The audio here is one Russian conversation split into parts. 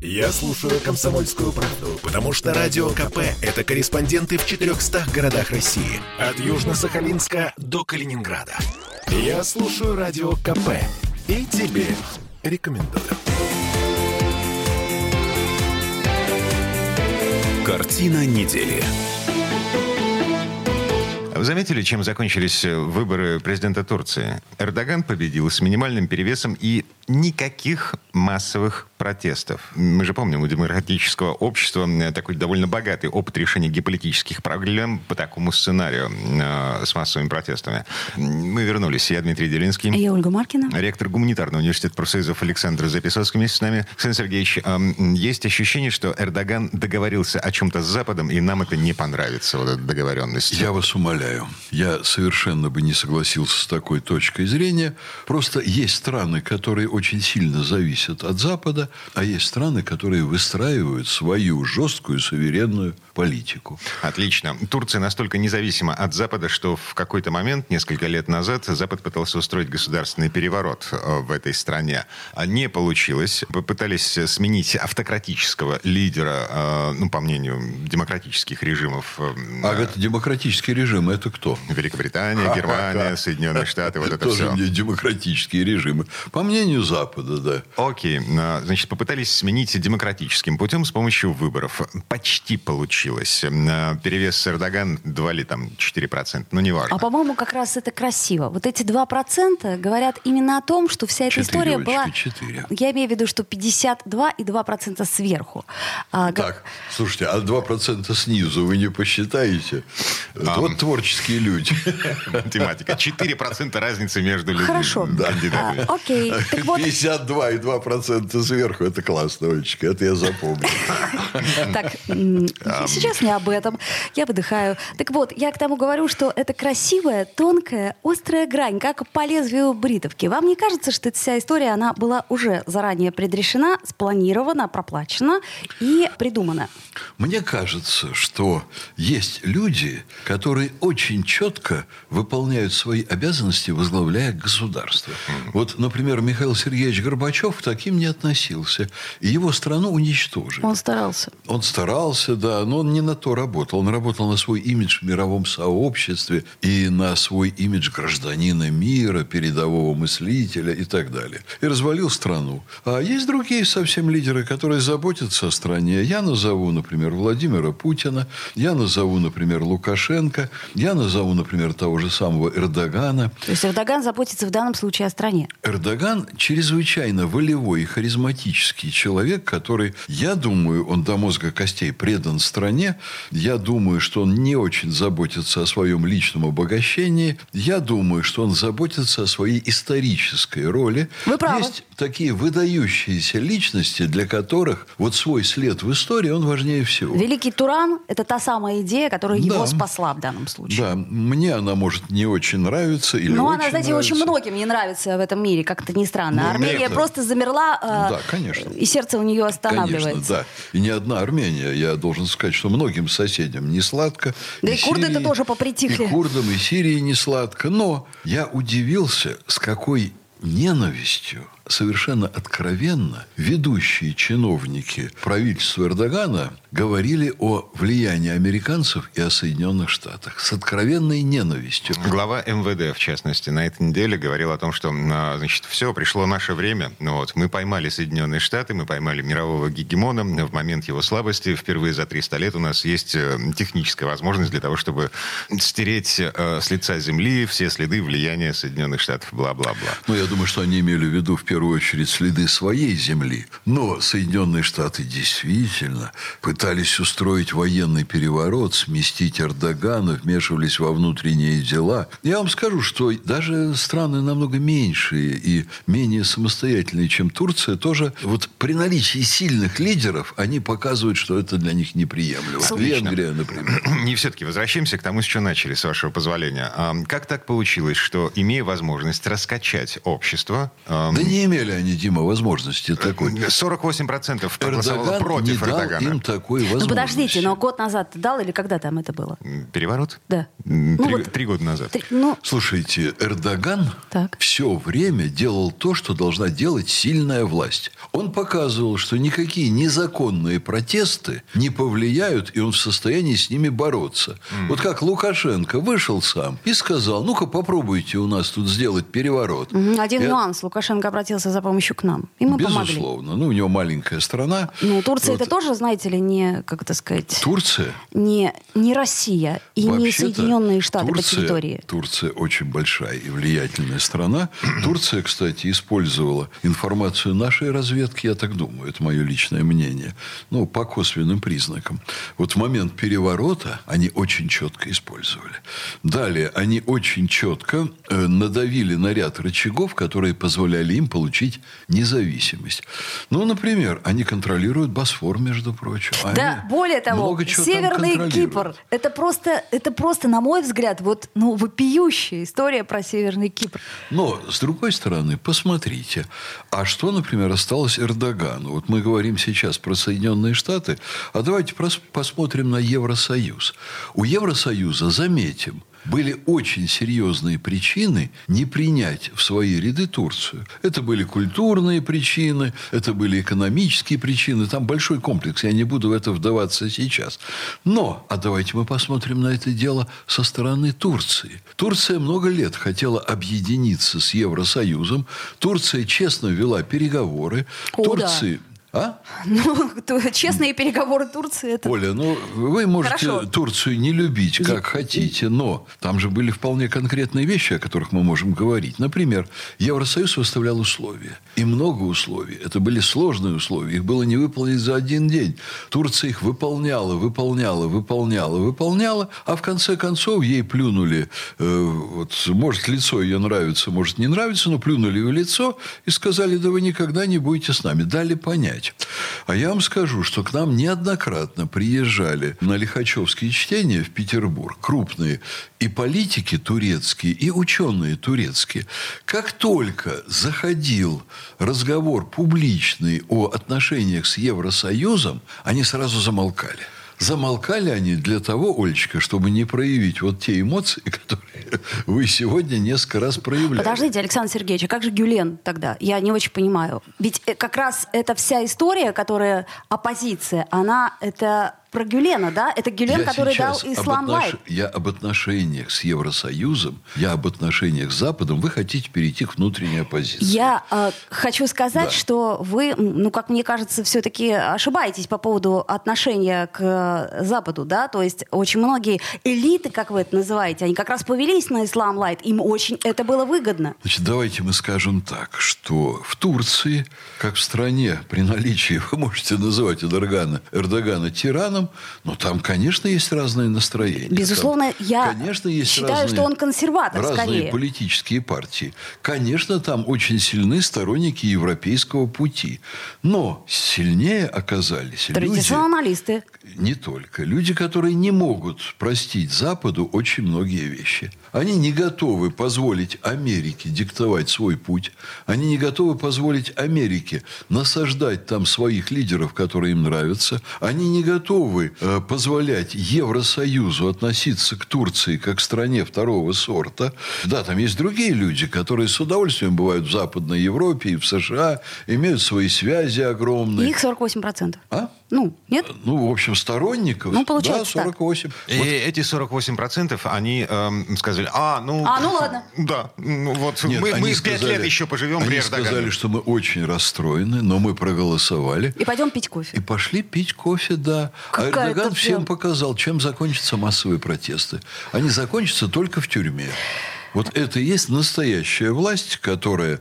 Я слушаю «Комсомольскую правду», потому что «Радио КП» — это корреспонденты в 400 городах России. От Южно-Сахалинска до Калининграда. Я слушаю «Радио КП» и тебе рекомендую. Картина недели. Вы заметили, чем закончились выборы президента Турции? Эрдоган победил с минимальным перевесом и никаких массовых протестов. Мы же помним, у демократического общества такой довольно богатый опыт решения геополитических проблем по такому сценарию э, с массовыми протестами. Мы вернулись. Я Дмитрий Делинский. Я Ольга Маркина. Ректор гуманитарного университета профсоюзов Александр Записовский вместе с нами. Александр Сергеевич, э, есть ощущение, что Эрдоган договорился о чем-то с Западом, и нам это не понравится, вот эта договоренность? Я вас умоляю. Я совершенно бы не согласился с такой точкой зрения. Просто есть страны, которые очень сильно зависят от Запада, а есть страны, которые выстраивают свою жесткую суверенную политику. Отлично. Турция настолько независима от Запада, что в какой-то момент, несколько лет назад, Запад пытался устроить государственный переворот э, в этой стране. А не получилось. Попытались сменить автократического лидера, э, ну, по мнению демократических режимов. Э, а это демократический режим, это кто? Великобритания, Германия, Соединенные Штаты, вот это Тоже все. мне демократические режимы. По мнению Запада, да. Окей. Значит, попытались сменить демократическим путем с помощью выборов. Почти получилось перевес Эрдоган 2 или там 4%, ну не важно. А по-моему, как раз это красиво. Вот эти 2% говорят именно о том, что вся эта 4, история Олечка, была... 4. Я имею в виду, что 52 и 2% сверху. А, так, слушайте, а 2% снизу вы не посчитаете? А, вот творческие люди. Математика. 4% разницы между людьми. Хорошо. Да. А, окей. Так вот... 52 и 2% сверху. Это классно, Олечка. Это я запомню. Так, сейчас не об этом. Я выдыхаю. Так вот, я к тому говорю, что это красивая, тонкая, острая грань, как по лезвию бритовки. Вам не кажется, что эта вся история, она была уже заранее предрешена, спланирована, проплачена и придумана? Мне кажется, что есть люди, которые очень четко выполняют свои обязанности, возглавляя государство. Вот, например, Михаил Сергеевич Горбачев таким не относился. И его страну уничтожили. Он старался. Он старался, да, но он не на то работал. Он работал на свой имидж в мировом сообществе и на свой имидж гражданина мира, передового мыслителя и так далее. И развалил страну. А есть другие совсем лидеры, которые заботятся о стране. Я назову, например, Владимира Путина. Я назову, например, Лукашенко. Я назову, например, того же самого Эрдогана. То есть Эрдоган заботится в данном случае о стране? Эрдоган чрезвычайно волевой и харизматический человек, который, я думаю, он до мозга костей предан стране. Я думаю, что он не очень заботится о своем личном обогащении. Я думаю, что он заботится о своей исторической роли. Вы правы. Есть такие выдающиеся личности, для которых вот свой след в истории, он важнее всего. Великий Туран – это та самая идея, которая да. его спасла в данном случае. Да, мне она может не очень нравиться или Но она, знаете, нравится. очень многим не нравится в этом мире, как-то не странно. Ну, Армения это... просто замерла, э, да, конечно. и сердце у нее останавливается. Конечно, да. И не одна Армения. Я должен сказать, что многим соседям не сладко. Да и, и курды это тоже попритихли. И курдам, и Сирии не сладко. Но я удивился, с какой ненавистью совершенно откровенно ведущие чиновники правительства Эрдогана говорили о влиянии американцев и о Соединенных Штатах с откровенной ненавистью. Глава МВД, в частности, на этой неделе говорил о том, что а, значит, все, пришло наше время. Ну вот, мы поймали Соединенные Штаты, мы поймали мирового гегемона в момент его слабости. Впервые за 300 лет у нас есть э, техническая возможность для того, чтобы стереть э, с лица земли все следы влияния Соединенных Штатов. Бла-бла-бла. Ну, я думаю, что они имели в виду в первую очередь следы своей земли. Но Соединенные Штаты действительно пытались устроить военный переворот, сместить Эрдогана, вмешивались во внутренние дела. Я вам скажу, что даже страны намного меньшие и менее самостоятельные, чем Турция, тоже вот при наличии сильных лидеров они показывают, что это для них неприемлемо. Отлично. Венгрия, например. И все-таки возвращаемся к тому, с чего начали, с вашего позволения. Как так получилось, что, имея возможность раскачать общество... Да не имели они, Дима, возможности такой. 48% проголосовало Эрдоган против не дал Эрдогана. им такой возможности. Ну подождите, но год назад дал или когда там это было? Переворот? Да. Ну Три, вот- три года назад. Ты- ну, Слушайте, Эрдоган Так. все время делал то, что должна делать сильная власть. Он показывал, что никакие незаконные протесты не повлияют, и он в состоянии с ними бороться. Вот как Лукашенко вышел сам и сказал, ну-ка попробуйте у нас тут сделать переворот. мгм, один Я- нюанс. Лукашенко обратился за помощью к нам. И мы помогли. Безусловно. Ну, у него маленькая страна. Ну, Турция Вот это тоже, знаете ли, не, как это сказать, Турция не, не Россия и не Соединенные Штаты по Турция- территории. Турция очень большая и влиятельная страна. Турция, кстати, использовала информацию нашей разведки, я так думаю, это мое личное мнение, ну, по косвенным признакам. Вот в момент переворота они очень четко использовали. Далее, они очень четко э, надавили на ряд рычагов, которые позволяли им получить независимость. Ну, например, они контролируют Босфор, между прочим. Да, Они более того, Северный. Кипр. Это просто, это просто, на мой взгляд, вот, ну, вопиющая история про Северный Кипр. Но, с другой стороны, посмотрите, а что, например, осталось Эрдогану? Вот мы говорим сейчас про Соединенные Штаты, а давайте посмотрим на Евросоюз. У Евросоюза, заметим, были очень серьезные причины не принять в свои ряды Турцию. Это были культурные причины, это были экономические причины. Там большой комплекс, я не буду в это вдаваться сейчас. Но, а давайте мы посмотрим на это дело со стороны Турции. Турция много лет хотела объединиться с Евросоюзом. Турция честно вела переговоры. О, да. А? Ну, то- честные переговоры Турции это... Оля, ну вы можете Хорошо. Турцию не любить, как хотите, но там же были вполне конкретные вещи, о которых мы можем говорить. Например, Евросоюз выставлял условия. И много условий. Это были сложные условия. Их было не выполнить за один день. Турция их выполняла, выполняла, выполняла, выполняла, а в конце концов ей плюнули, э, вот, может, лицо ее нравится, может, не нравится, но плюнули в лицо и сказали, да вы никогда не будете с нами. Дали понять. А я вам скажу, что к нам неоднократно приезжали на Лихачевские чтения в Петербург крупные и политики турецкие, и ученые турецкие. Как только заходил разговор публичный о отношениях с Евросоюзом, они сразу замолкали. Замолкали они для того, Олечка, чтобы не проявить вот те эмоции, которые вы сегодня несколько раз проявляли. Подождите, Александр Сергеевич, а как же Гюлен тогда? Я не очень понимаю. Ведь э, как раз эта вся история, которая оппозиция, она это про Гюлена, да? Это Гюлен, Я который дал Ислам отнош- Лайт. Я об отношениях с Евросоюзом, я об отношениях с Западом. Вы хотите перейти к внутренней оппозиции. Я э, хочу сказать, Да. что вы, ну, как мне кажется, все-таки ошибаетесь по поводу отношения к э, Западу, да, то есть очень многие элиты, как вы это называете, они как раз повелись на Ислам Лайт, им очень это было выгодно. Значит, давайте мы скажем так, что в Турции, как в стране, при наличии, вы можете называть Эрдогана, Эрдогана тираном, но там, конечно, есть разные настроения. Безусловно, Там, я конечно, есть считаю, разные, что он консерватор разные скорее. политические партии. Конечно, там очень сильны сторонники европейского пути. Но сильнее оказались люди... Традиционалисты. Не только. Люди, которые не могут простить Западу очень многие вещи. Они не готовы позволить Америке диктовать свой путь. Они не готовы позволить Америке насаждать там своих лидеров, которые им нравятся. Они не готовы э, позволять Евросоюзу относиться к Турции как к стране второго сорта. Да, там есть другие люди, которые с удовольствием бывают в Западной Европе и в США, имеют свои связи огромные. Их 48%. А? Ну, нет? Ну, в общем, сторонников. Ну, получается да, 48. И эти 48% они эм, сказали, а, ну... А, ну ладно. Да, ну вот Нет, мы, мы сказали- лет еще поживем Они при Эрдогане. сказали, что мы очень расстроены, но мы проголосовали. И пойдем пить кофе. И пошли пить кофе, да. Какая-то а Эрдоган прям- всем показал, чем закончатся массовые протесты. Они закончатся только в тюрьме. Вот это и есть настоящая власть, которая,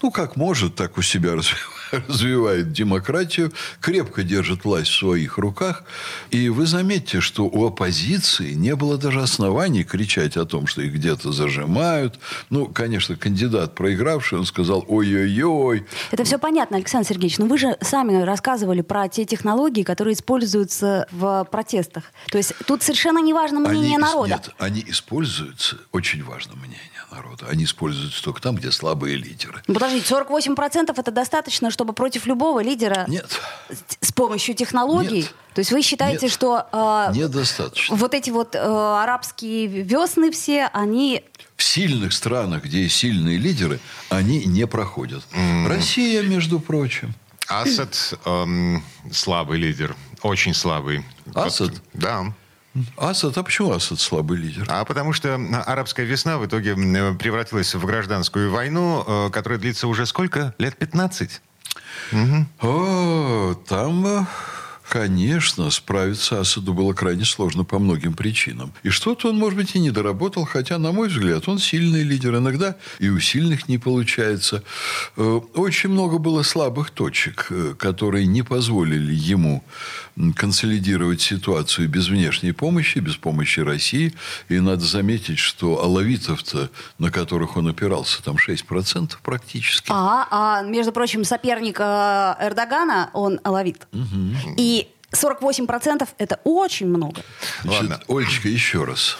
ну, как может, так у себя развивает демократию, крепко держит власть в своих руках. И вы заметьте, что у оппозиции не было даже оснований кричать о том, что их где-то зажимают. Ну, конечно, кандидат проигравший, он сказал ой-ой-ой. Это все понятно, Александр Сергеевич, но вы же сами рассказывали про те технологии, которые используются в протестах. То есть тут совершенно не важно мнение они, народа. Нет, они используются, очень важно мнение народа. Они используются только там, где слабые лидеры. Ну, подождите, 48% это достаточно, чтобы против любого лидера Нет. с помощью технологий? Нет. То есть вы считаете, Нет. что э, Недостаточно. вот эти вот э, арабские весны все, они... В сильных странах, где есть сильные лидеры, они не проходят. Россия, между прочим. Асад эм, слабый лидер, очень слабый. Асад? Вот, да. Асад, а почему Асад слабый лидер? А потому что арабская весна в итоге превратилась в гражданскую войну, э, которая длится уже сколько? Лет 15? О, там, э, конечно, справиться Асаду было крайне сложно по многим причинам. И что-то он, может быть, и не доработал, хотя, на мой взгляд, он сильный лидер. Иногда и у сильных не получается. Э, Очень много было слабых точек, э, которые не позволили ему консолидировать ситуацию без внешней помощи, без помощи России. И надо заметить, что алавитов-то, на которых он опирался, там 6% практически. А, а между прочим, соперник э, Эрдогана, он алавит. И 48% это очень много. Значит, Ладно. Олечка, еще раз.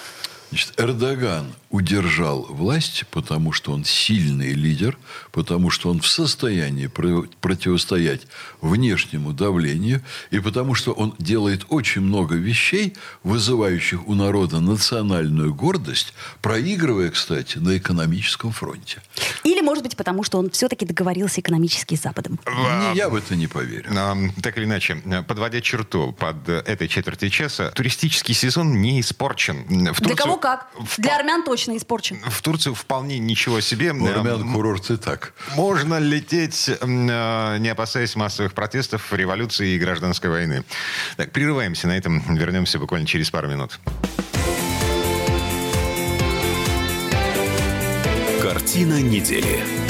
Значит, Эрдоган удержал власть, потому что он сильный лидер, потому что он в состоянии про- противостоять внешнему давлению, и потому что он делает очень много вещей, вызывающих у народа национальную гордость, проигрывая, кстати, на экономическом фронте. Или, может быть, потому что он все-таки договорился экономически с Западом. Не, я в это не поверю. Эм, Так или иначе, подводя черту под этой четверти часа, туристический сезон не испорчен. В Для Турцию- кого как? в- Для армян точно испорчен. В Турцию вполне ничего себе. У армян Эм, курорт и так. Можно лететь, э, не опасаясь массовых протестов, революции и гражданской войны. Так, прерываемся на этом. Вернемся буквально через пару минут. Картина недели.